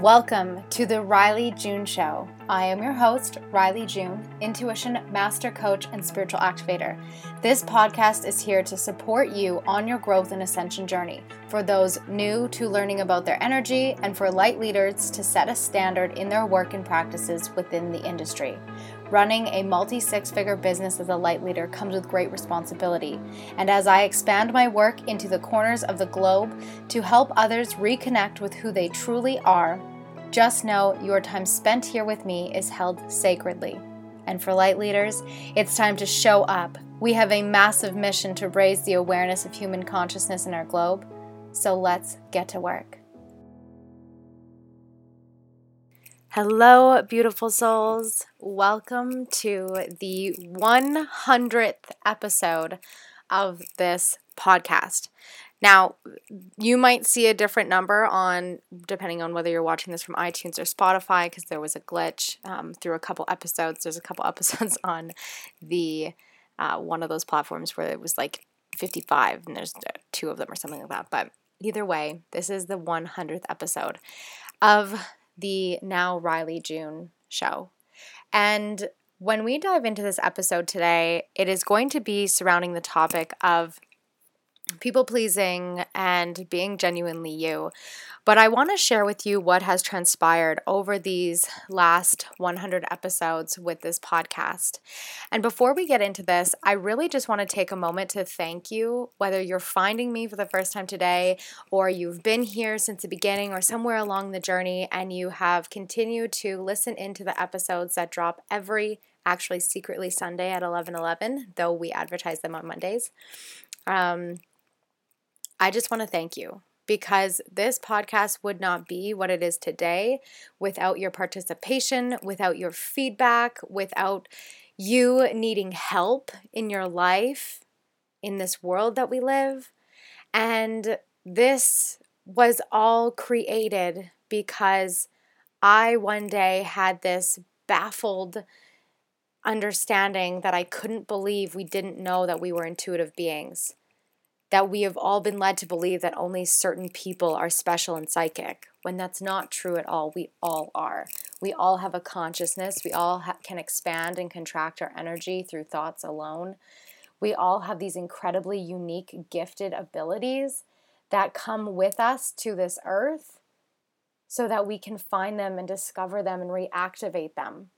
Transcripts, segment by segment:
Welcome to the Rylee June Show. I am your host, Rylee June, intuition master coach and spiritual activator. This podcast is here to support you on your growth and ascension journey for those new to learning about their energy and for light leaders to set a standard in their work and practices within the industry. Running a multi six figure business as a light leader comes with great responsibility. And as I expand my work into the corners of the globe to help others reconnect with who they truly are, just know your time spent here with me is held sacredly. And for light leaders, it's time to show up. We have a massive mission to raise the awareness of human consciousness in our globe. So let's get to work. Hello, beautiful souls. Welcome to the 100th episode of this podcast. Now, you might see a different number on, depending on whether you're watching this from iTunes or Spotify, because there was a glitch um, through a couple episodes. There's a couple episodes on the uh, one of those platforms where it was like 55, and there's uh, two of them or something like that. But either way, this is the 100th episode of the now Rylee June show. And when we dive into this episode today, it is going to be surrounding the topic of people pleasing and being genuinely you. But I want to share with you what has transpired over these last 100 episodes with this podcast. And before we get into this, I really just want to take a moment to thank you, whether you're finding me for the first time today, or you've been here since the beginning or somewhere along the journey, and you have continued to listen into the episodes that drop every actually secretly Sunday at 11 11, though we advertise them on Mondays. Um, I just want to thank you because this podcast would not be what it is today without your participation, without your feedback, without you needing help in your life, in this world that we live. And this was all created because I one day had this baffled understanding that I couldn't believe we didn't know that we were intuitive beings that we have all been led to believe that only certain people are special and psychic, when that's not true at all. We all are. We all have a consciousness. We all ha- can expand and contract our energy through thoughts alone. We all have these incredibly unique, gifted abilities that come with us to this earth so that we can find them and discover them and reactivate them.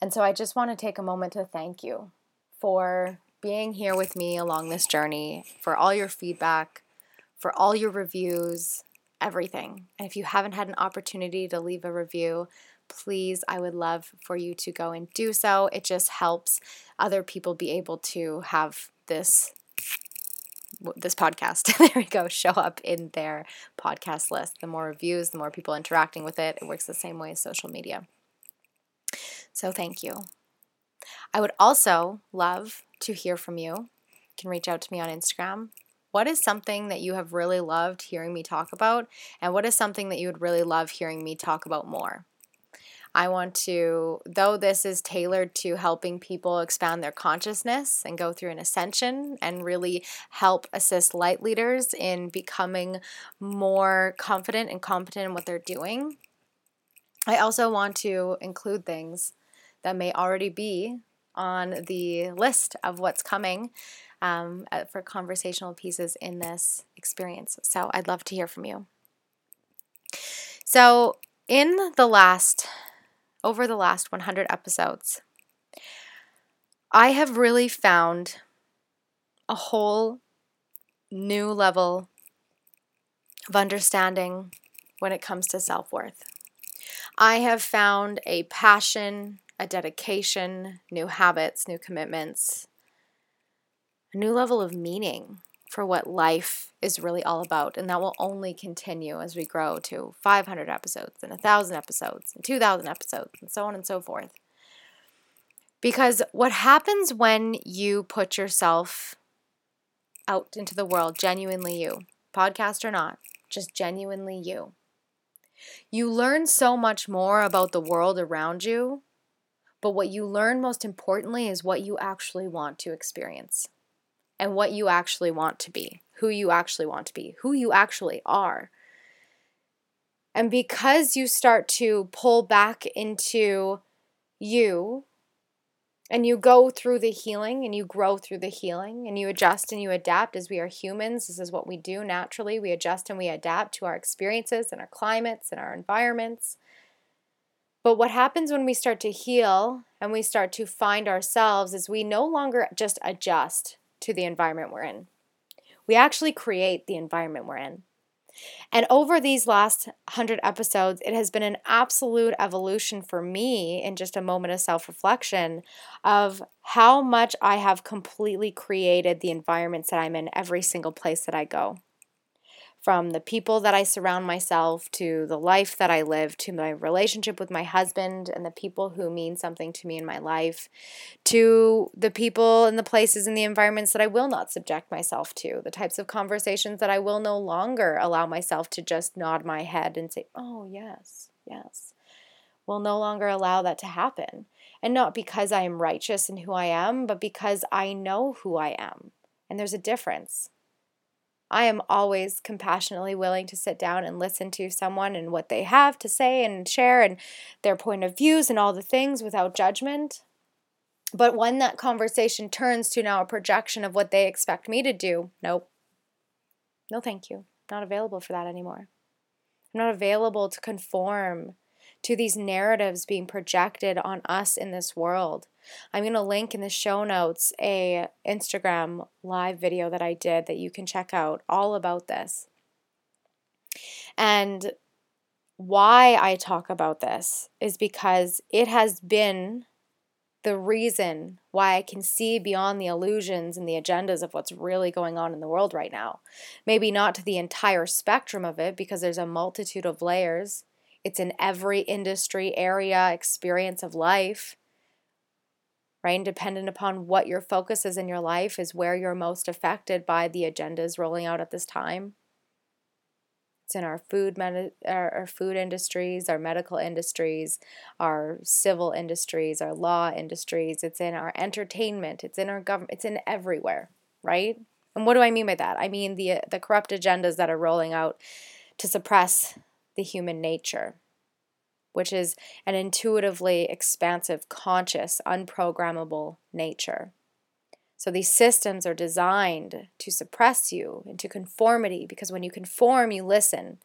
And so I just want to take a moment to thank you for being here with me along this journey, for all your feedback, for all your reviews, everything. And if you haven't had an opportunity to leave a review, please, I would love for you to go and do so. It just helps other people be able to have this this podcast. There we go. Show up in their podcast list. The more reviews the more people interacting with it. It works the same way as social media. So thank you i would also love to hear from you. You can reach out to me on Instagram. What is something that you have really loved hearing me talk about? And what is something that you would really love hearing me talk about more? I want to, though this is tailored to helping people expand their consciousness and go through an ascension and really help assist light leaders in becoming more confident and competent in what they're doing. I also want to include things that may already be on the list of what's coming um, for conversational pieces in this experience. So I'd love to hear from you. So, in the last, over the last 100 episodes, I have really found a whole new level of understanding when it comes to self worth. I have found a passion a dedication, new habits, new commitments, a new level of meaning for what life is really all about. And that will only continue as we grow to 500 episodes and 1,000 episodes and 2,000 episodes and so on and so forth. Because what happens when you put yourself out into the world, genuinely you, podcast or not, just genuinely you, you learn so much more about the world around you but what you learn most importantly is what you actually want to experience and what you actually want to be, who you actually want to be, who you actually are. And because you start to pull back into you and you go through the healing and you grow through the healing and you adjust and you adapt as we are humans. This is what we do naturally. We adjust and we adapt to our experiences and our climates and our environments. But what happens when we start to heal and we start to find ourselves is we no longer just adjust to the environment we're in. We actually create the environment we're in. And over these last 100 episodes, it has been an absolute evolution for me in just a moment of self reflection of how much I have completely created the environments that I'm in every single place that I go from the people that I surround myself to the life that I live to my relationship with my husband and the people who mean something to me in my life to the people and the places and the environments that I will not subject myself to, the types of conversations that I will no longer allow myself to just nod my head and say, oh, yes, yes. Will no longer allow that to happen. And not because I am righteous in who I am, but because I know who I am. And there's a difference. I am always compassionately willing to sit down and listen to someone and what they have to say and share and their point of views and all the things without judgment. But when that conversation turns to now a projection of what they expect me to do, nope. No, thank you. Not available for that anymore. I'm not available to conform to these narratives being projected on us in this world. I'm going to link in the show notes a Instagram live video that I did that you can check out all about this. And why I talk about this is because it has been the reason why I can see beyond the illusions and the agendas of what's really going on in the world right now. Maybe not to the entire spectrum of it because there's a multitude of layers. It's in every industry, area, experience of life right? And dependent upon what your focus is in your life, is where you're most affected by the agendas rolling out at this time. It's in our food, med- our, food industries, our medical industries, our civil industries, our law industries. It's in our entertainment. It's in our government. It's in everywhere, right? And what do I mean by that? I mean the the corrupt agendas that are rolling out to suppress the human nature which is an intuitively expansive, conscious, unprogrammable nature. So these systems are designed to suppress you into conformity because when you conform, you listen.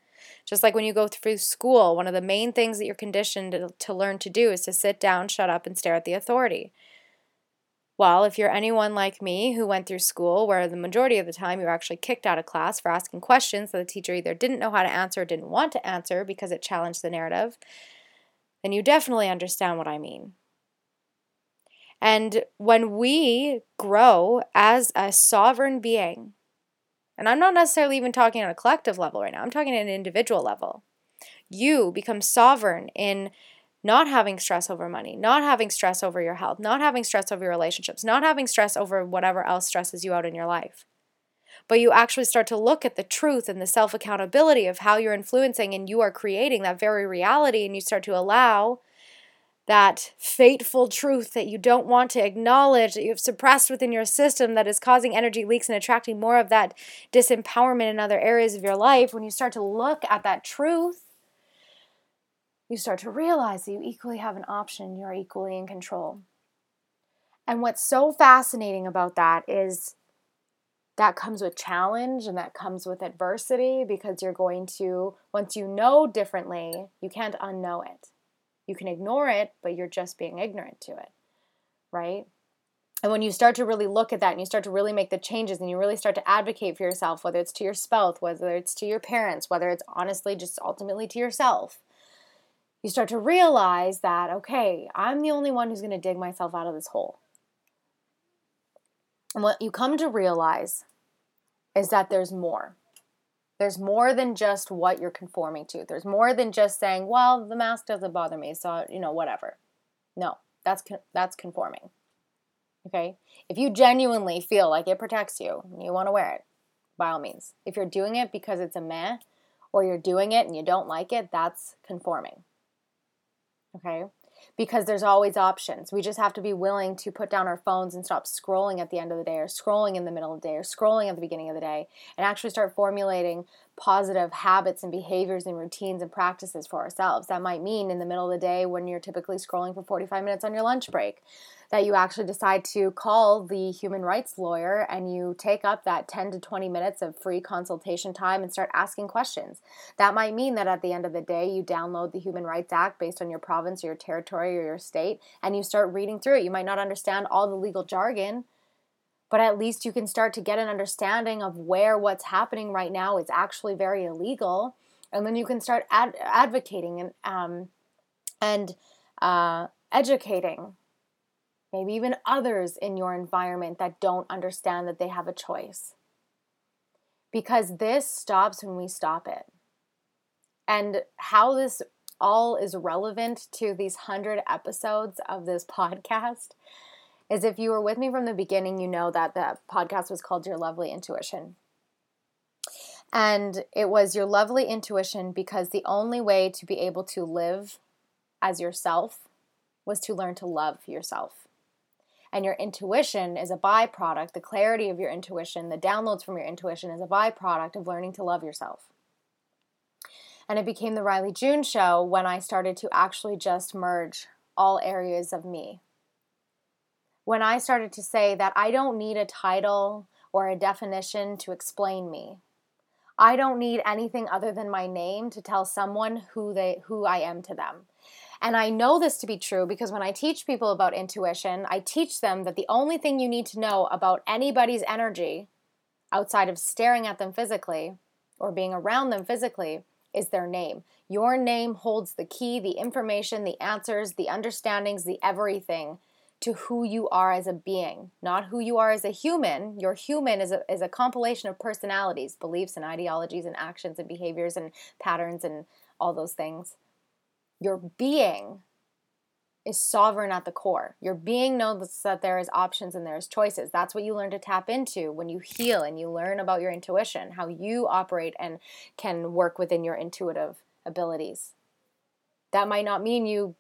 Just like when you go through school, one of the main things that you're conditioned to, learn to do is to sit down, shut up, and stare at the authority. Well, if you're anyone like me who went through school where the majority of the time you were actually kicked out of class for asking questions that the teacher either didn't know how to answer or didn't want to answer because it challenged the narrative, then you definitely understand what I mean. And when we grow as a sovereign being, and I'm not necessarily even talking on a collective level right now, I'm talking at an individual level. You become sovereign in not having stress over money, not having stress over your health, not having stress over your relationships, not having stress over whatever else stresses you out in your life but you actually start to look at the truth and the self accountability of how you're influencing and you are creating that very reality, and you start to allow that fateful truth that you don't want to acknowledge, that you have suppressed within your system, that is causing energy leaks and attracting more of that disempowerment in other areas of your life, when you start to look at that truth, you start to realize that you equally have an option, you're equally in control. And what's so fascinating about that is that comes with challenge and that comes with adversity because you're going to, once you know differently, you can't unknow it. You can ignore it, but you're just being ignorant to it, right? And when you start to really look at that and you start to really make the changes and you really start to advocate for yourself, whether it's to your spouse, whether it's to your parents, whether it's honestly just ultimately to yourself, you start to realize that, okay, I'm the only one who's going to dig myself out of this hole. And what you come to realize is that there's more. There's more than just what you're conforming to. There's more than just saying, "Well, the mask doesn't bother me, so you know, whatever." No, that's con- that's conforming. Okay? If you genuinely feel like it protects you and you want to wear it, by all means. If you're doing it because it's a meh or you're doing it and you don't like it, that's conforming. Okay? Because there's always options. We just have to be willing to put down our phones and stop scrolling at the end of the day or scrolling in the middle of the day or scrolling at the beginning of the day and actually start formulating positive habits and behaviors and routines and practices for ourselves. That might mean in the middle of the day when you're typically scrolling for 45 minutes on your lunch break that you actually decide to call the human rights lawyer and you take up that 10 to 20 minutes of free consultation time and start asking questions. That might mean that at the end of the day, you download the Human Rights Act based on your province or your territory or your state and you start reading through it. You might not understand all the legal jargon, but at least you can start to get an understanding of where what's happening right now is actually very illegal. And then you can start ad- advocating and, um, and uh, educating maybe even others in your environment that don't understand that they have a choice. Because this stops when we stop it. And how this all is relevant to these 100 episodes of this podcast is if you were with me from the beginning, you know that the podcast was called Your Lovely Intuition. And it was your lovely intuition because the only way to be able to live as yourself was to learn to love yourself and your intuition is a byproduct, the clarity of your intuition, the downloads from your intuition is a byproduct of learning to love yourself. And it became the Rylee June show when I started to actually just merge all areas of me. When I started to say that I don't need a title or a definition to explain me. I don't need anything other than my name to tell someone who they who I am to them. And I know this to be true because when I teach people about intuition, I teach them that the only thing you need to know about anybody's energy outside of staring at them physically or being around them physically is their name. Your name holds the key, the information, the answers, the understandings, the everything to who you are as a being, not who you are as a human. Your human is a, is a compilation of personalities, beliefs, and ideologies, and actions, and behaviors, and patterns, and all those things. Your being is sovereign at the core. Your being knows that there is options and there's choices. That's what you learn to tap into when you heal and you learn about your intuition, how you operate and can work within your intuitive abilities. That might not mean you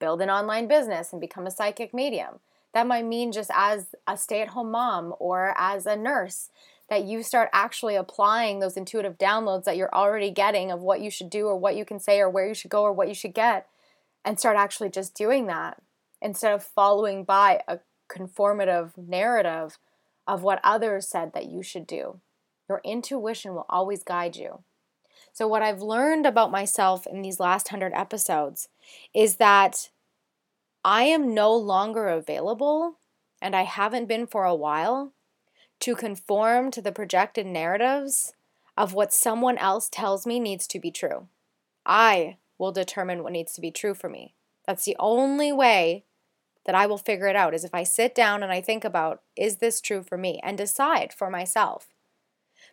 build an online business and become a psychic medium. That might mean just as a stay at home mom or as a nurse that you start actually applying those intuitive downloads that you're already getting of what you should do or what you can say or where you should go or what you should get and start actually just doing that instead of following by a conformative narrative of what others said that you should do. Your intuition will always guide you. So, what I've learned about myself in these last 100 episodes is that I am no longer available, and I haven't been for a while, to conform to the projected narratives of what someone else tells me needs to be true. I will determine what needs to be true for me. That's the only way that I will figure it out is if I sit down and I think about is this true for me and decide for myself.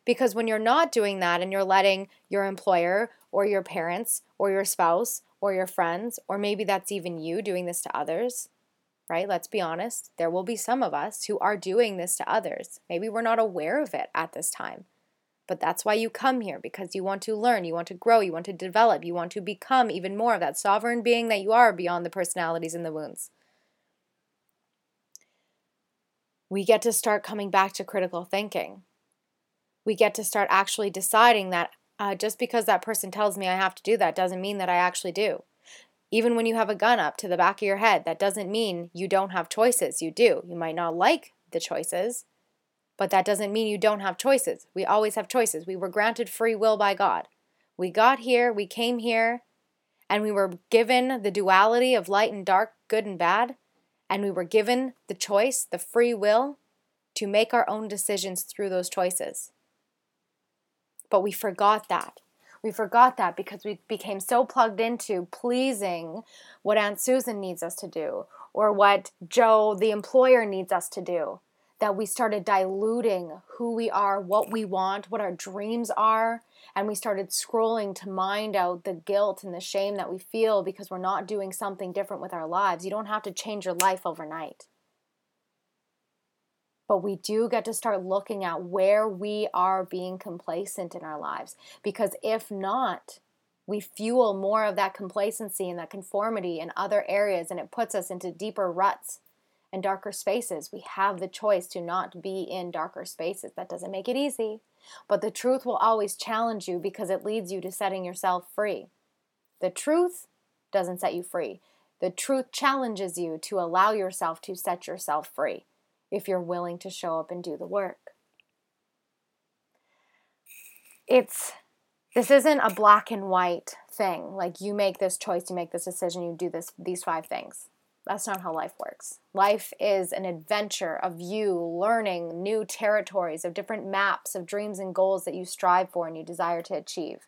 Because when you're not doing that and you're letting your employer or your parents or your spouse or your friends, or maybe that's even you doing this to others, right? Let's be honest. There will be some of us who are doing this to others. Maybe we're not aware of it at this time. But that's why you come here because you want to learn, you want to grow, you want to develop, you want to become even more of that sovereign being that you are beyond the personalities and the wounds. We get to start coming back to critical thinking. We get to start actually deciding that uh, just because that person tells me I have to do that doesn't mean that I actually do. Even when you have a gun up to the back of your head, that doesn't mean you don't have choices. You do. You might not like the choices, but that doesn't mean you don't have choices. We always have choices. We were granted free will by God. We got here, we came here, and we were given the duality of light and dark, good and bad, and we were given the choice, the free will, to make our own decisions through those choices. But we forgot that. We forgot that because we became so plugged into pleasing what Aunt Susan needs us to do or what Joe, the employer, needs us to do that we started diluting who we are, what we want, what our dreams are, and we started scrolling to mind out the guilt and the shame that we feel because we're not doing something different with our lives. You don't have to change your life overnight but we do get to start looking at where we are being complacent in our lives. Because if not, we fuel more of that complacency and that conformity in other areas, and it puts us into deeper ruts and darker spaces. We have the choice to not be in darker spaces. That doesn't make it easy, but the truth will always challenge you because it leads you to setting yourself free. The truth doesn't set you free. The truth challenges you to allow yourself to set yourself free if you're willing to show up and do the work. It's this isn't a black and white thing. Like you make this choice, you make this decision, you do this these five things. That's not how life works. Life is an adventure of you learning new territories, of different maps, of dreams and goals that you strive for and you desire to achieve.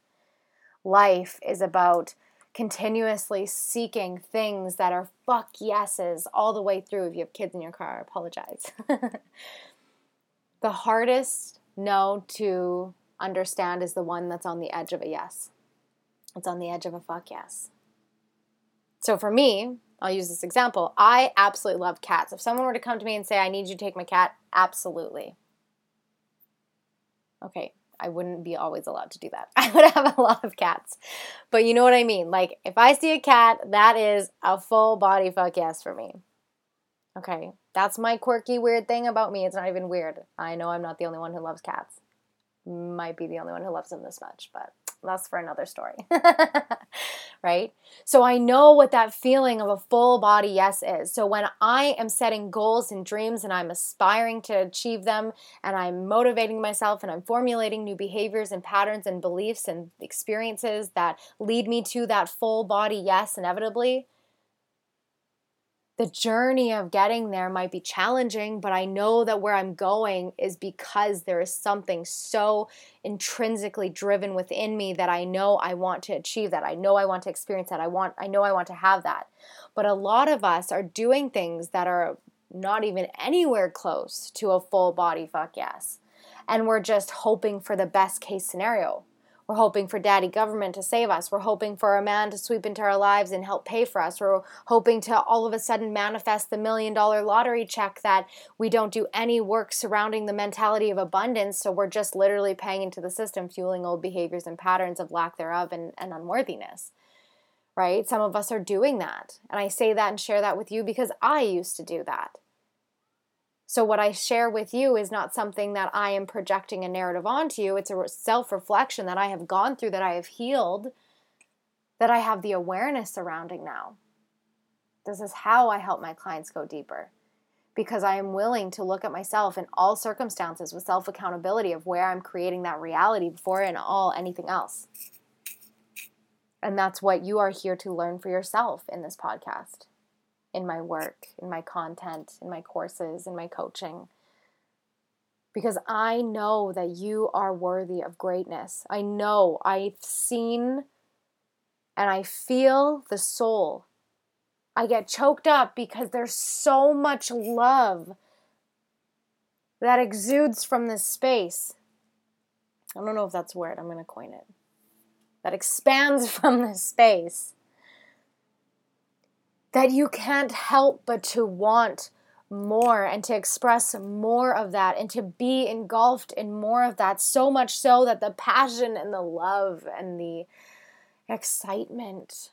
Life is about continuously seeking things that are fuck yeses all the way through. If you have kids in your car, I apologize. the hardest no to understand is the one that's on the edge of a yes. It's on the edge of a fuck yes. So for me, I'll use this example. I absolutely love cats. If someone were to come to me and say, I need you to take my cat, absolutely. Okay, I wouldn't be always allowed to do that. I would have a lot of cats. But you know what I mean? Like, if I see a cat, that is a full body fuck yes for me. Okay, that's my quirky, weird thing about me. It's not even weird. I know I'm not the only one who loves cats. Might be the only one who loves them this much, but that's for another story. right? So I know what that feeling of a full body yes is. So when I am setting goals and dreams and I'm aspiring to achieve them and I'm motivating myself and I'm formulating new behaviors and patterns and beliefs and experiences that lead me to that full body yes inevitably, the journey of getting there might be challenging, but I know that where I'm going is because there is something so intrinsically driven within me that I know I want to achieve that. I know I want to experience that. I want I know I want to have that. But a lot of us are doing things that are not even anywhere close to a full body fuck yes. And we're just hoping for the best case scenario. We're hoping for daddy government to save us. We're hoping for a man to sweep into our lives and help pay for us. We're hoping to all of a sudden manifest the million dollar lottery check that we don't do any work surrounding the mentality of abundance. So we're just literally paying into the system, fueling old behaviors and patterns of lack thereof and, and unworthiness. Right? Some of us are doing that. And I say that and share that with you because I used to do that. So, what I share with you is not something that I am projecting a narrative onto you. It's a self reflection that I have gone through, that I have healed, that I have the awareness surrounding now. This is how I help my clients go deeper because I am willing to look at myself in all circumstances with self accountability of where I'm creating that reality before and all anything else. And that's what you are here to learn for yourself in this podcast in my work, in my content, in my courses, in my coaching. Because I know that you are worthy of greatness. I know I've seen and I feel the soul. I get choked up because there's so much love that exudes from this space. I don't know if that's a word, I'm going to coin it. That expands from this space that you can't help but to want more and to express more of that and to be engulfed in more of that so much so that the passion and the love and the excitement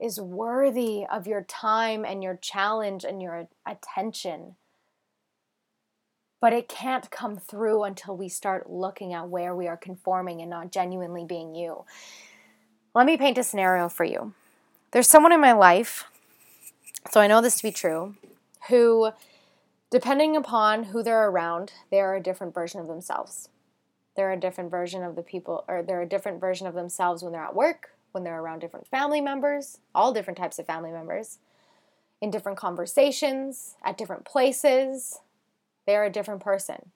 is worthy of your time and your challenge and your attention. But it can't come through until we start looking at where we are conforming and not genuinely being you. Let me paint a scenario for you. There's someone in my life so I know this to be true, who, depending upon who they're around, they are a different version of themselves. They're a different version of the people, or they're a different version of themselves when they're at work, when they're around different family members, all different types of family members, in different conversations, at different places. They're a different person.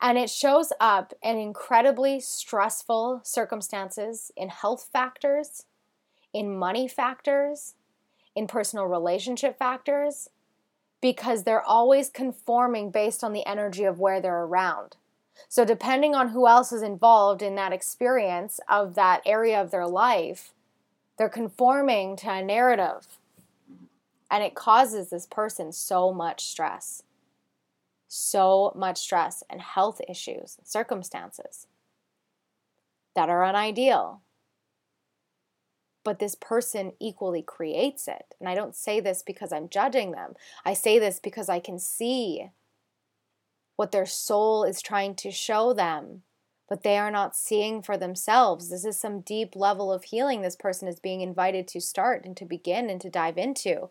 And it shows up in incredibly stressful circumstances, in health factors, in money factors, in personal relationship factors because they're always conforming based on the energy of where they're around. So, depending on who else is involved in that experience of that area of their life, they're conforming to a narrative. And it causes this person so much stress, so much stress and health issues, circumstances that are unideal but this person equally creates it. And I don't say this because I'm judging them. I say this because I can see what their soul is trying to show them, but they are not seeing for themselves. This is some deep level of healing this person is being invited to start and to begin and to dive into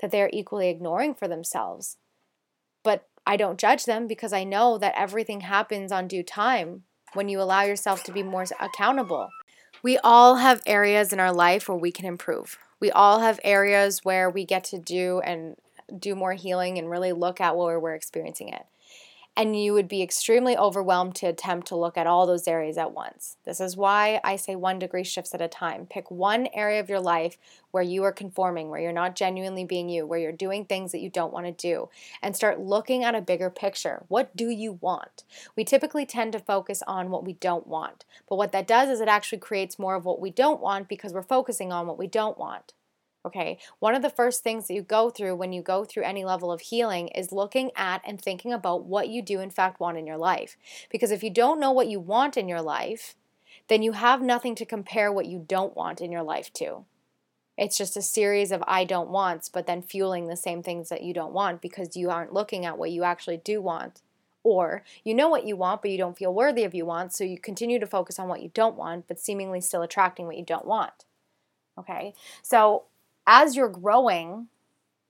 that they are equally ignoring for themselves. But I don't judge them because I know that everything happens on due time when you allow yourself to be more accountable. We all have areas in our life where we can improve. We all have areas where we get to do and do more healing and really look at where we're experiencing it and you would be extremely overwhelmed to attempt to look at all those areas at once. This is why I say one degree shifts at a time. Pick one area of your life where you are conforming, where you're not genuinely being you, where you're doing things that you don't want to do, and start looking at a bigger picture. What do you want? We typically tend to focus on what we don't want, but what that does is it actually creates more of what we don't want because we're focusing on what we don't want. Okay, one of the first things that you go through when you go through any level of healing is looking at and thinking about what you do, in fact, want in your life. Because if you don't know what you want in your life, then you have nothing to compare what you don't want in your life to. It's just a series of I don't wants, but then fueling the same things that you don't want because you aren't looking at what you actually do want. Or you know what you want, but you don't feel worthy of you want, so you continue to focus on what you don't want, but seemingly still attracting what you don't want. Okay, so as you're growing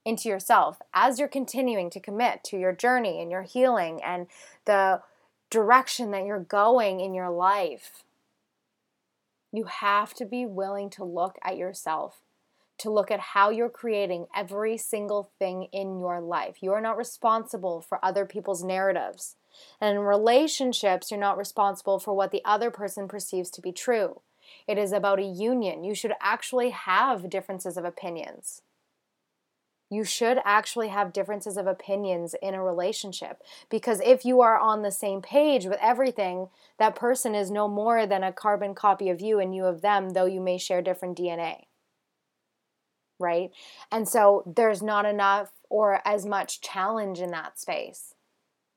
into yourself, as you're continuing to commit to your journey and your healing and the direction that you're going in your life, you have to be willing to look at yourself, to look at how you're creating every single thing in your life. You are not responsible for other people's narratives. And in relationships, you're not responsible for what the other person perceives to be true. It is about a union. You should actually have differences of opinions. You should actually have differences of opinions in a relationship because if you are on the same page with everything, that person is no more than a carbon copy of you and you of them, though you may share different DNA. Right? And so there's not enough or as much challenge in that space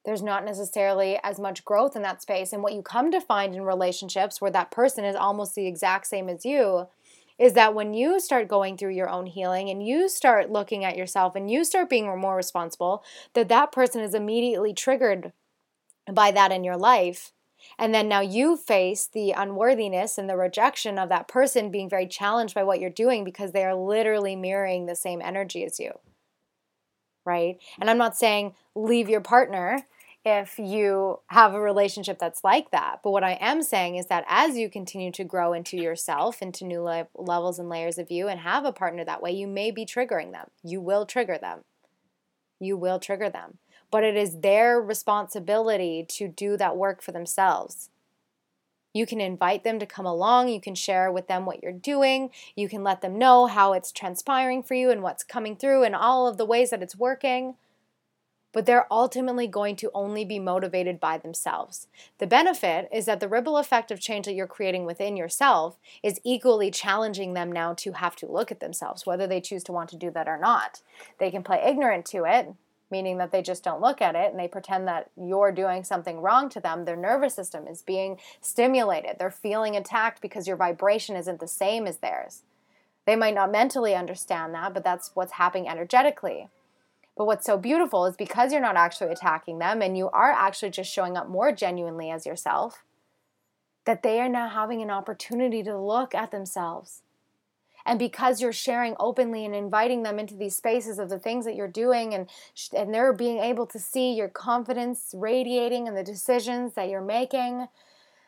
there's not necessarily as much growth in that space. And what you come to find in relationships where that person is almost the exact same as you is that when you start going through your own healing and you start looking at yourself and you start being more responsible, that that person is immediately triggered by that in your life. And then now you face the unworthiness and the rejection of that person being very challenged by what you're doing because they are literally mirroring the same energy as you right? And I'm not saying leave your partner if you have a relationship that's like that. But what I am saying is that as you continue to grow into yourself, into new le- levels and layers of you, and have a partner that way, you may be triggering them. You will trigger them. You will trigger them. But it is their responsibility to do that work for themselves. You can invite them to come along. You can share with them what you're doing. You can let them know how it's transpiring for you and what's coming through and all of the ways that it's working. But they're ultimately going to only be motivated by themselves. The benefit is that the ripple effect of change that you're creating within yourself is equally challenging them now to have to look at themselves, whether they choose to want to do that or not. They can play ignorant to it, meaning that they just don't look at it and they pretend that you're doing something wrong to them. Their nervous system is being stimulated. They're feeling attacked because your vibration isn't the same as theirs. They might not mentally understand that, but that's what's happening energetically. But what's so beautiful is because you're not actually attacking them and you are actually just showing up more genuinely as yourself, that they are now having an opportunity to look at themselves. And because you're sharing openly and inviting them into these spaces of the things that you're doing and and they're being able to see your confidence radiating and the decisions that you're making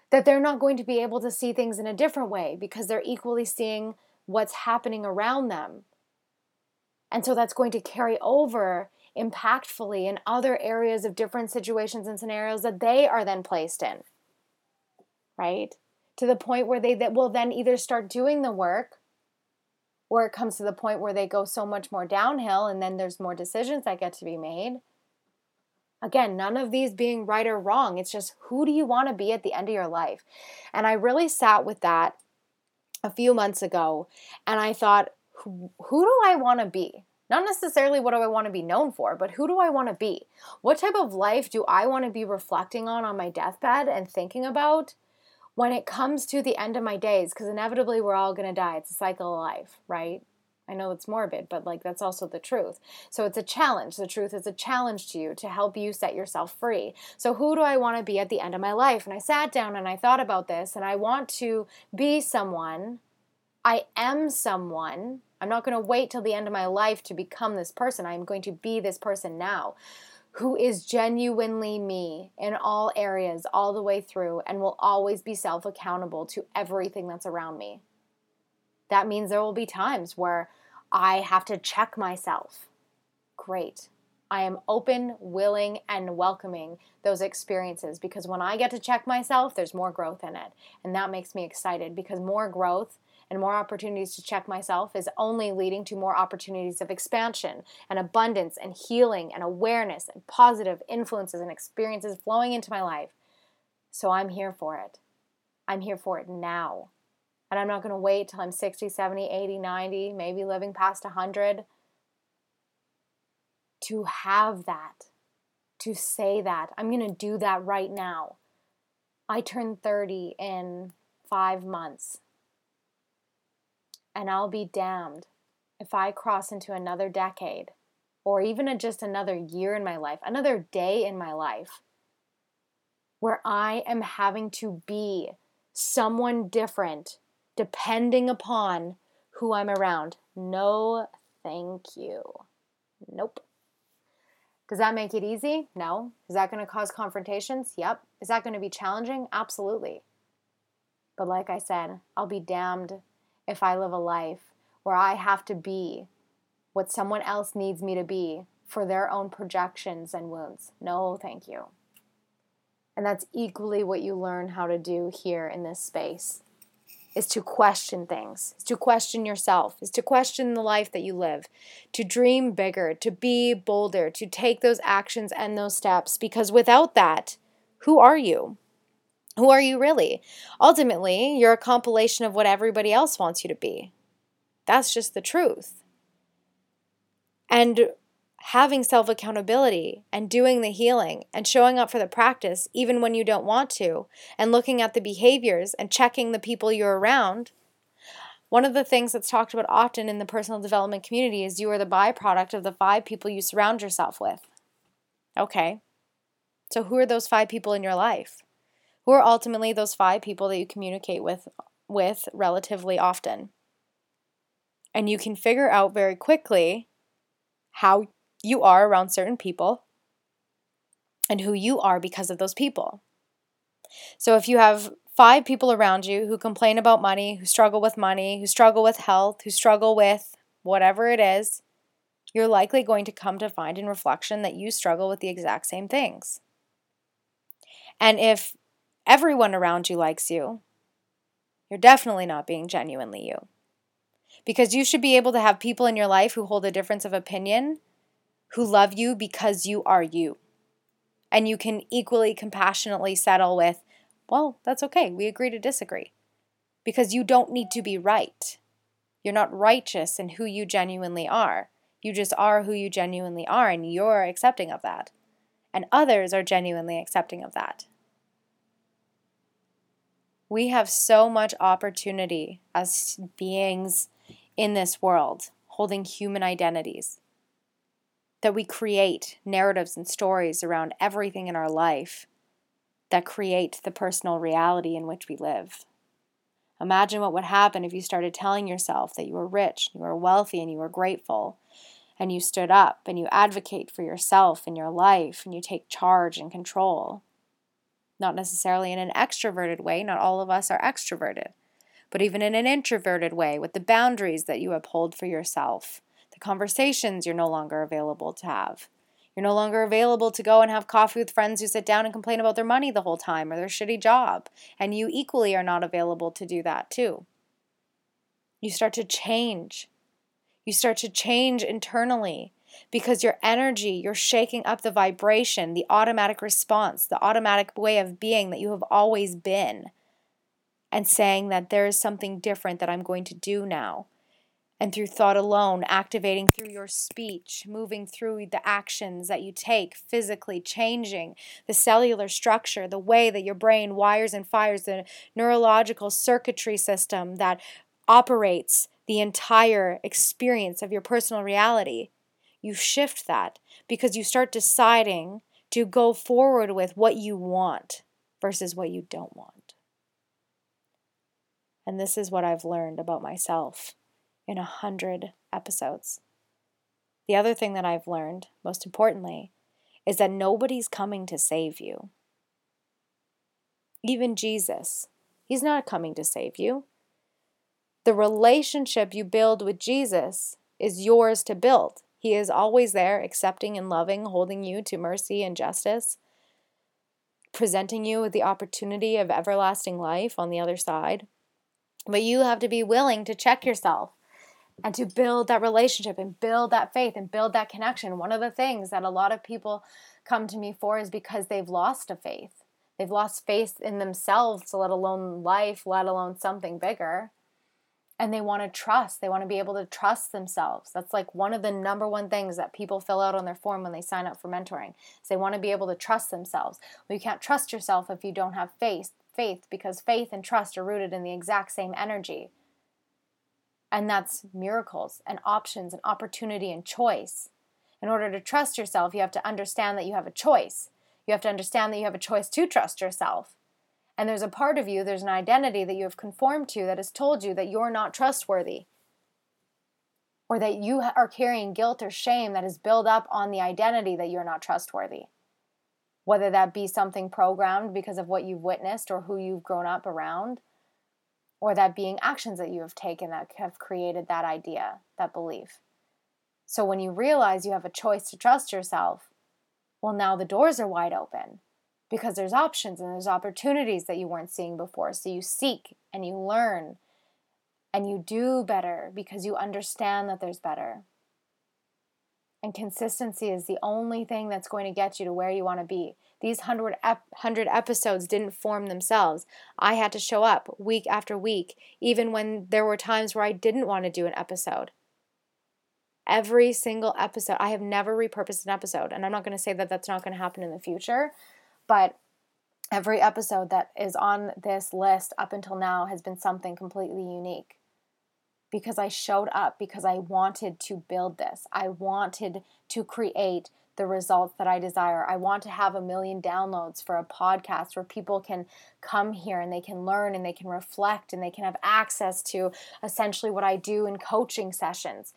that they're not going to be able to see things in a different way because they're equally seeing what's happening around them and so that's going to carry over impactfully in other areas of different situations and scenarios that they are then placed in right to the point where they that will then either start doing the work or it comes to the point where they go so much more downhill and then there's more decisions that get to be made. Again, none of these being right or wrong. It's just who do you want to be at the end of your life? And I really sat with that a few months ago and I thought, who, do I want to be? Not necessarily what do I want to be known for, but who do I want to be? What type of life do I want to be reflecting on on my deathbed and thinking about when it comes to the end of my days, because inevitably we're all going to die, it's a cycle of life, right? I know it's morbid, but like that's also the truth. So it's a challenge. The truth is a challenge to you to help you set yourself free. So who do I want to be at the end of my life? And I sat down and I thought about this and I want to be someone. I am someone. I'm not going to wait till the end of my life to become this person. I'm going to be this person now who is genuinely me in all areas, all the way through, and will always be self accountable to everything that's around me. That means there will be times where I have to check myself. Great. I am open, willing, and welcoming those experiences because when I get to check myself, there's more growth in it. And that makes me excited because more growth and more opportunities to check myself is only leading to more opportunities of expansion and abundance and healing and awareness and positive influences and experiences flowing into my life. So I'm here for it. I'm here for it now. And I'm not going to wait till I'm 60, 70, 80, 90, maybe living past 100 to have that, to say that. I'm going to do that right now. I turn 30 in five months. And I'll be damned if I cross into another decade or even just another year in my life, another day in my life, where I am having to be someone different depending upon who I'm around. No, thank you. Nope. Does that make it easy? No. Is that going to cause confrontations? Yep. Is that going to be challenging? Absolutely. But like I said, I'll be damned if I live a life where I have to be what someone else needs me to be for their own projections and wounds. No, thank you. And that's equally what you learn how to do here in this space is to question things, is to question yourself, is to question the life that you live, to dream bigger, to be bolder, to take those actions and those steps. Because without that, who are you? Who are you really? Ultimately, you're a compilation of what everybody else wants you to be. That's just the truth. And having self accountability and doing the healing and showing up for the practice even when you don't want to, and looking at the behaviors and checking the people you're around. One of the things that's talked about often in the personal development community is you are the byproduct of the five people you surround yourself with. Okay, so who are those five people in your life? Who are ultimately those five people that you communicate with with relatively often? And you can figure out very quickly how you are around certain people and who you are because of those people. So if you have five people around you who complain about money, who struggle with money, who struggle with health, who struggle with whatever it is, you're likely going to come to find in reflection that you struggle with the exact same things. And if everyone around you likes you, you're definitely not being genuinely you. Because you should be able to have people in your life who hold a difference of opinion who love you because you are you. And you can equally compassionately settle with, well, that's okay. We agree to disagree. Because you don't need to be right. You're not righteous in who you genuinely are. You just are who you genuinely are, and you're accepting of that. And others are genuinely accepting of that. We have so much opportunity as beings in this world, holding human identities that we create narratives and stories around everything in our life that create the personal reality in which we live. Imagine what would happen if you started telling yourself that you were rich, you were wealthy, and you were grateful, and you stood up and you advocate for yourself and your life and you take charge and control. Not necessarily in an extroverted way, not all of us are extroverted, but even in an introverted way with the boundaries that you uphold for yourself the conversations you're no longer available to have. You're no longer available to go and have coffee with friends who sit down and complain about their money the whole time or their shitty job. And you equally are not available to do that too. You start to change. You start to change internally because your energy, you're shaking up the vibration, the automatic response, the automatic way of being that you have always been, and saying that there is something different that I'm going to do now and through thought alone, activating through your speech, moving through the actions that you take, physically changing the cellular structure, the way that your brain wires and fires the neurological circuitry system that operates the entire experience of your personal reality. You shift that because you start deciding to go forward with what you want versus what you don't want. And this is what I've learned about myself in a hundred episodes. The other thing that I've learned, most importantly, is that nobody's coming to save you. Even Jesus, He's not coming to save you. The relationship you build with Jesus is yours to build. He is always there, accepting and loving, holding you to mercy and justice, presenting you with the opportunity of everlasting life on the other side. But you have to be willing to check yourself and to build that relationship and build that faith and build that connection. One of the things that a lot of people come to me for is because they've lost a faith. They've lost faith in themselves, let alone life, let alone something bigger. And they want to trust. They want to be able to trust themselves. That's like one of the number one things that people fill out on their form when they sign up for mentoring. Is they want to be able to trust themselves. Well, you can't trust yourself if you don't have faith, faith because faith and trust are rooted in the exact same energy. And that's miracles and options and opportunity and choice. In order to trust yourself, you have to understand that you have a choice. You have to understand that you have a choice to trust yourself. And there's a part of you, there's an identity that you have conformed to that has told you that you're not trustworthy. Or that you are carrying guilt or shame that is built up on the identity that you're not trustworthy. Whether that be something programmed because of what you've witnessed or who you've grown up around, or that being actions that you have taken that have created that idea, that belief. So when you realize you have a choice to trust yourself, well, now the doors are wide open because there's options and there's opportunities that you weren't seeing before. So you seek and you learn and you do better because you understand that there's better. And consistency is the only thing that's going to get you to where you want to be. These 100, ep- 100 episodes didn't form themselves. I had to show up week after week, even when there were times where I didn't want to do an episode. Every single episode, I have never repurposed an episode. And I'm not going to say that that's not going to happen in the future, but every episode that is on this list up until now has been something completely unique because I showed up because I wanted to build this. I wanted to create the results that I desire. I want to have a million downloads for a podcast where people can come here and they can learn and they can reflect and they can have access to essentially what I do in coaching sessions.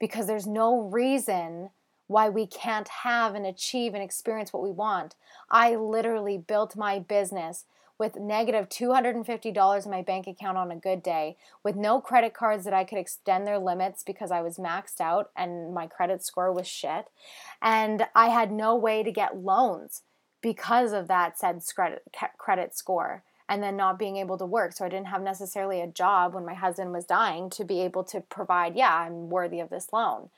Because there's no reason why we can't have and achieve and experience what we want. I literally built my business with negative $250 in my bank account on a good day, with no credit cards that I could extend their limits because I was maxed out and my credit score was shit. And I had no way to get loans because of that said credit score and then not being able to work. So I didn't have necessarily a job when my husband was dying to be able to provide, yeah, I'm worthy of this loan.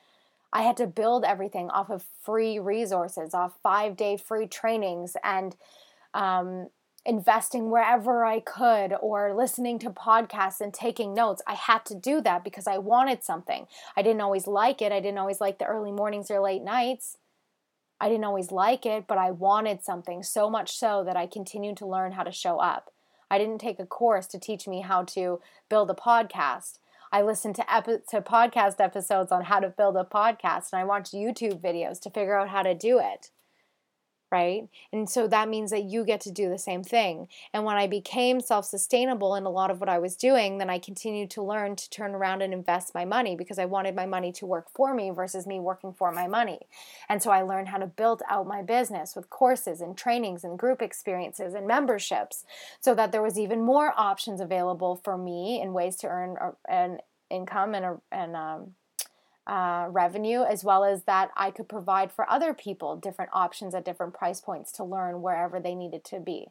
I had to build everything off of free resources, off five day free trainings, and um, investing wherever I could or listening to podcasts and taking notes. I had to do that because I wanted something. I didn't always like it. I didn't always like the early mornings or late nights. I didn't always like it, but I wanted something so much so that I continued to learn how to show up. I didn't take a course to teach me how to build a podcast. I listened to epi- to podcast episodes on how to build a podcast and I watched YouTube videos to figure out how to do it right? And so that means that you get to do the same thing. And when I became self sustainable in a lot of what I was doing, then I continued to learn to turn around and invest my money because I wanted my money to work for me versus me working for my money. And so I learned how to build out my business with courses and trainings and group experiences and memberships so that there was even more options available for me in ways to earn an income and, a, and um, uh, revenue, as well as that I could provide for other people different options at different price points to learn wherever they needed to be.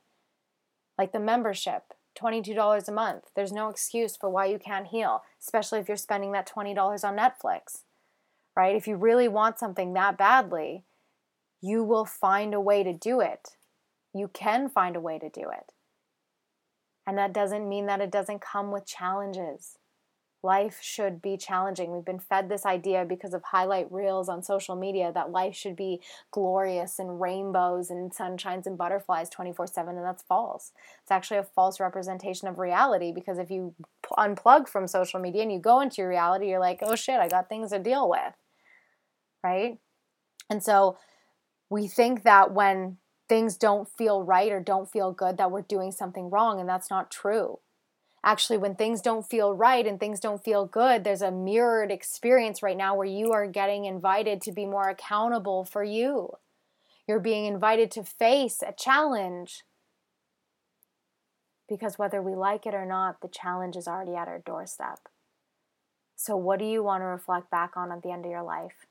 Like the membership, $22 a month. There's no excuse for why you can't heal, especially if you're spending that $20 on Netflix, right? If you really want something that badly, you will find a way to do it. You can find a way to do it. And that doesn't mean that it doesn't come with challenges Life should be challenging. We've been fed this idea because of highlight reels on social media that life should be glorious and rainbows and sunshines and butterflies 24 7, and that's false. It's actually a false representation of reality because if you unplug from social media and you go into your reality, you're like, oh shit, I got things to deal with. Right? And so we think that when things don't feel right or don't feel good, that we're doing something wrong, and that's not true actually when things don't feel right and things don't feel good there's a mirrored experience right now where you are getting invited to be more accountable for you. You're being invited to face a challenge. Because whether we like it or not the challenge is already at our doorstep. So what do you want to reflect back on at the end of your life?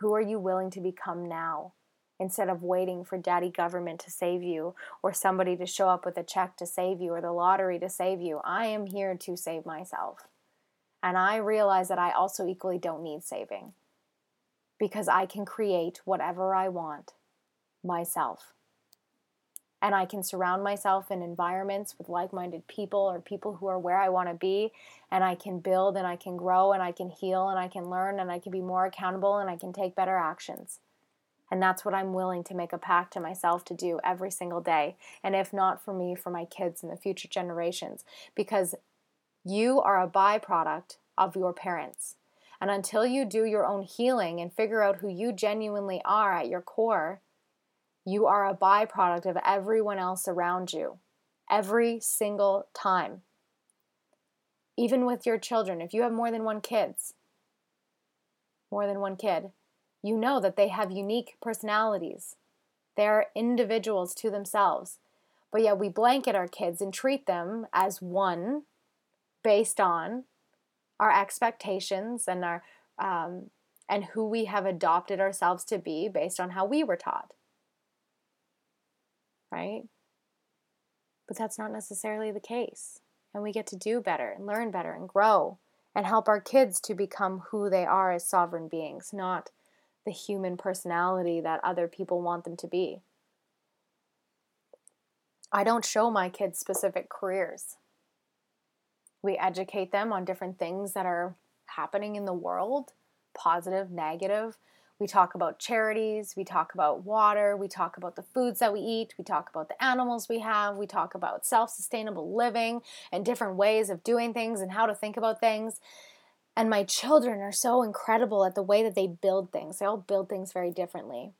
Who are you willing to become now instead of waiting for daddy government to save you or somebody to show up with a check to save you or the lottery to save you. I am here to save myself. And I realize that I also equally don't need saving because I can create whatever I want myself. And I can surround myself in environments with like minded people or people who are where I want to be. And I can build and I can grow and I can heal and I can learn and I can be more accountable and I can take better actions. And that's what I'm willing to make a pact to myself to do every single day. And if not for me, for my kids and the future generations. Because you are a byproduct of your parents. And until you do your own healing and figure out who you genuinely are at your core, you are a byproduct of everyone else around you every single time. Even with your children, if you have more than one kids, more than one kid, you know that they have unique personalities. They are individuals to themselves. But yet we blanket our kids and treat them as one based on our expectations and our um, and who we have adopted ourselves to be based on how we were taught. Right? But that's not necessarily the case. And we get to do better and learn better and grow and help our kids to become who they are as sovereign beings, not the human personality that other people want them to be. I don't show my kids specific careers. We educate them on different things that are happening in the world positive, negative. We talk about charities, we talk about water, we talk about the foods that we eat, we talk about the animals we have, we talk about self sustainable living and different ways of doing things and how to think about things. And my children are so incredible at the way that they build things. They all build things very differently.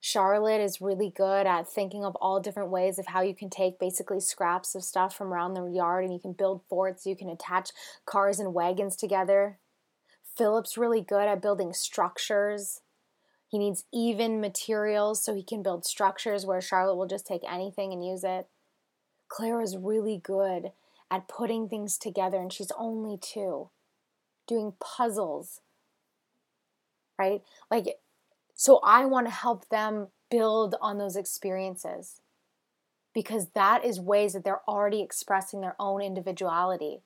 Charlotte is really good at thinking of all different ways of how you can take basically scraps of stuff from around the yard and you can build forts, you can attach cars and wagons together. Philip's really good at building structures. He needs even materials so he can build structures where Charlotte will just take anything and use it. Claire is really good at putting things together and she's only two doing puzzles, right? Like, so I want to help them build on those experiences because that is ways that they're already expressing their own individuality.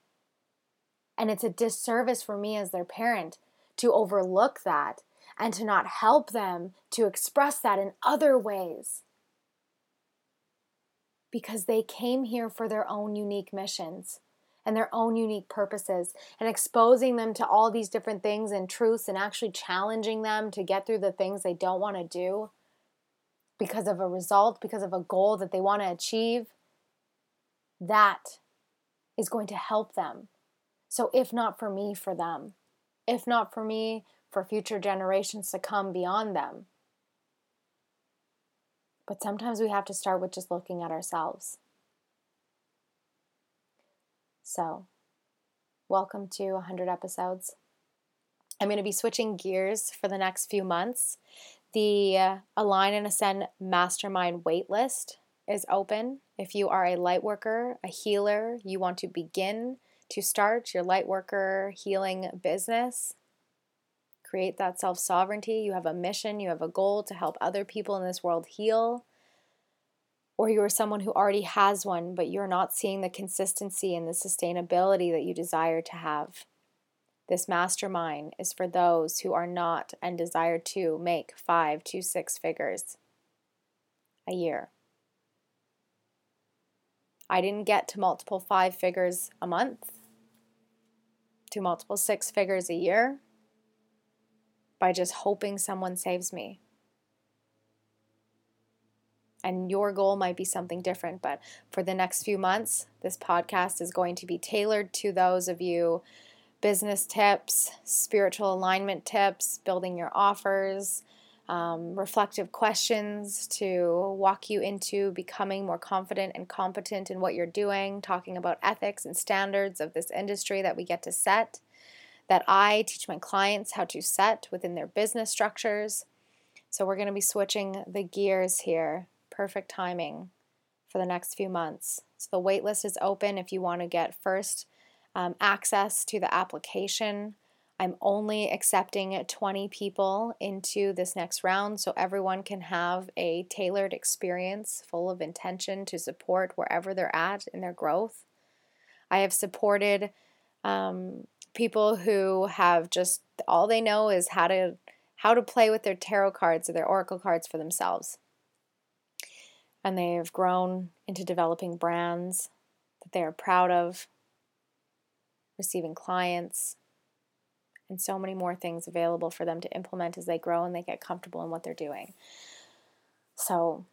And it's a disservice for me as their parent to overlook that and to not help them to express that in other ways. Because they came here for their own unique missions and their own unique purposes and exposing them to all these different things and truths and actually challenging them to get through the things they don't want to do because of a result, because of a goal that they want to achieve, that is going to help them. So, if not for me, for them. If not for me, for future generations to come beyond them. But sometimes we have to start with just looking at ourselves. So, welcome to 100 episodes. I'm going to be switching gears for the next few months. The uh, Align and Ascend Mastermind waitlist is open. If you are a light worker, a healer, you want to begin to start your light worker healing business, create that self sovereignty. You have a mission, you have a goal to help other people in this world heal or you are someone who already has one, but you're not seeing the consistency and the sustainability that you desire to have. This mastermind is for those who are not and desire to make five to six figures a year. I didn't get to multiple five figures a month. to multiple six figures a year by just hoping someone saves me. And your goal might be something different, but for the next few months, this podcast is going to be tailored to those of you business tips, spiritual alignment tips, building your offers, um, reflective questions to walk you into becoming more confident and competent in what you're doing, talking about ethics and standards of this industry that we get to set, that I teach my clients how to set within their business structures. So, we're going to be switching the gears here. Perfect timing for the next few months. So, the waitlist is open if you want to get first um, access to the application I'm only accepting 20 people into this next round so everyone can have a tailored experience full of intention to support wherever they're at in their growth. I have supported um, people who have just all they know is how to how to play with their tarot cards or their oracle cards for themselves. And they have grown into developing brands that they are proud of, receiving clients, and so many more things available for them to implement as they grow and they get comfortable in what they're doing. So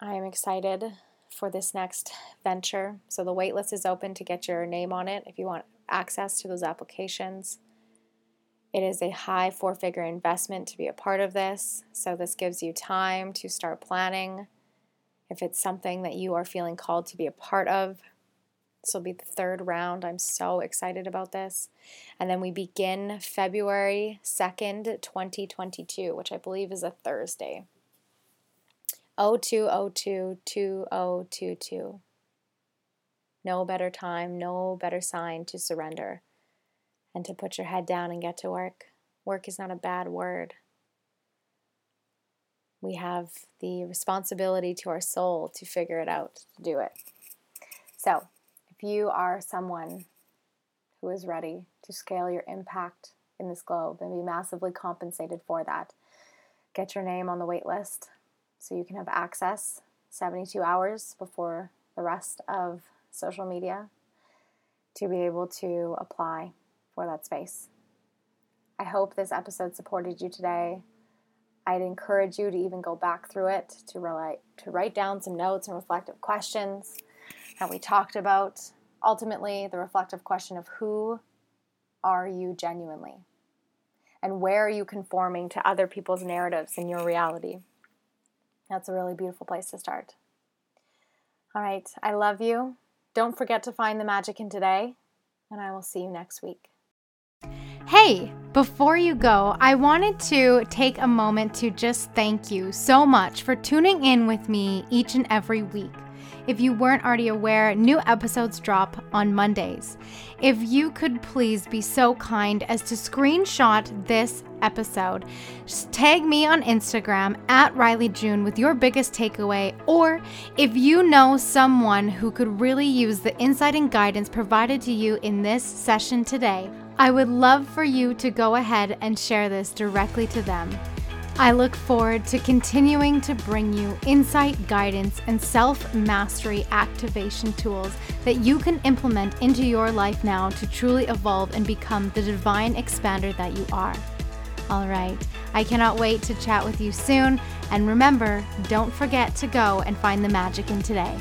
I am excited for this next venture. So the waitlist is open to get your name on it if you want access to those applications. It is a high four figure investment to be a part of this. So this gives you time to start planning. If it's something that you are feeling called to be a part of, this will be the third round. I'm so excited about this. And then we begin February 2nd, 2022, which I believe is a Thursday. 0202 2022. No better time, no better sign to surrender and to put your head down and get to work. Work is not a bad word. We have the responsibility to our soul to figure it out, to do it. So, if you are someone who is ready to scale your impact in this globe and be massively compensated for that, get your name on the wait list so you can have access 72 hours before the rest of social media to be able to apply for that space. I hope this episode supported you today. I'd encourage you to even go back through it to, relate, to write down some notes and reflective questions that we talked about. Ultimately, the reflective question of who are you genuinely? And where are you conforming to other people's narratives in your reality? That's a really beautiful place to start. All right, I love you. Don't forget to find the magic in today, and I will see you next week. Hey, before you go, I wanted to take a moment to just thank you so much for tuning in with me each and every week. If you weren't already aware, new episodes drop on Mondays. If you could please be so kind as to screenshot this episode, just tag me on Instagram at Rylee June with your biggest takeaway, or if you know someone who could really use the insight and guidance provided to you in this session today, I would love for you to go ahead and share this directly to them. I look forward to continuing to bring you insight, guidance, and self mastery activation tools that you can implement into your life now to truly evolve and become the divine expander that you are. All right, I cannot wait to chat with you soon. And remember, don't forget to go and find the magic in today.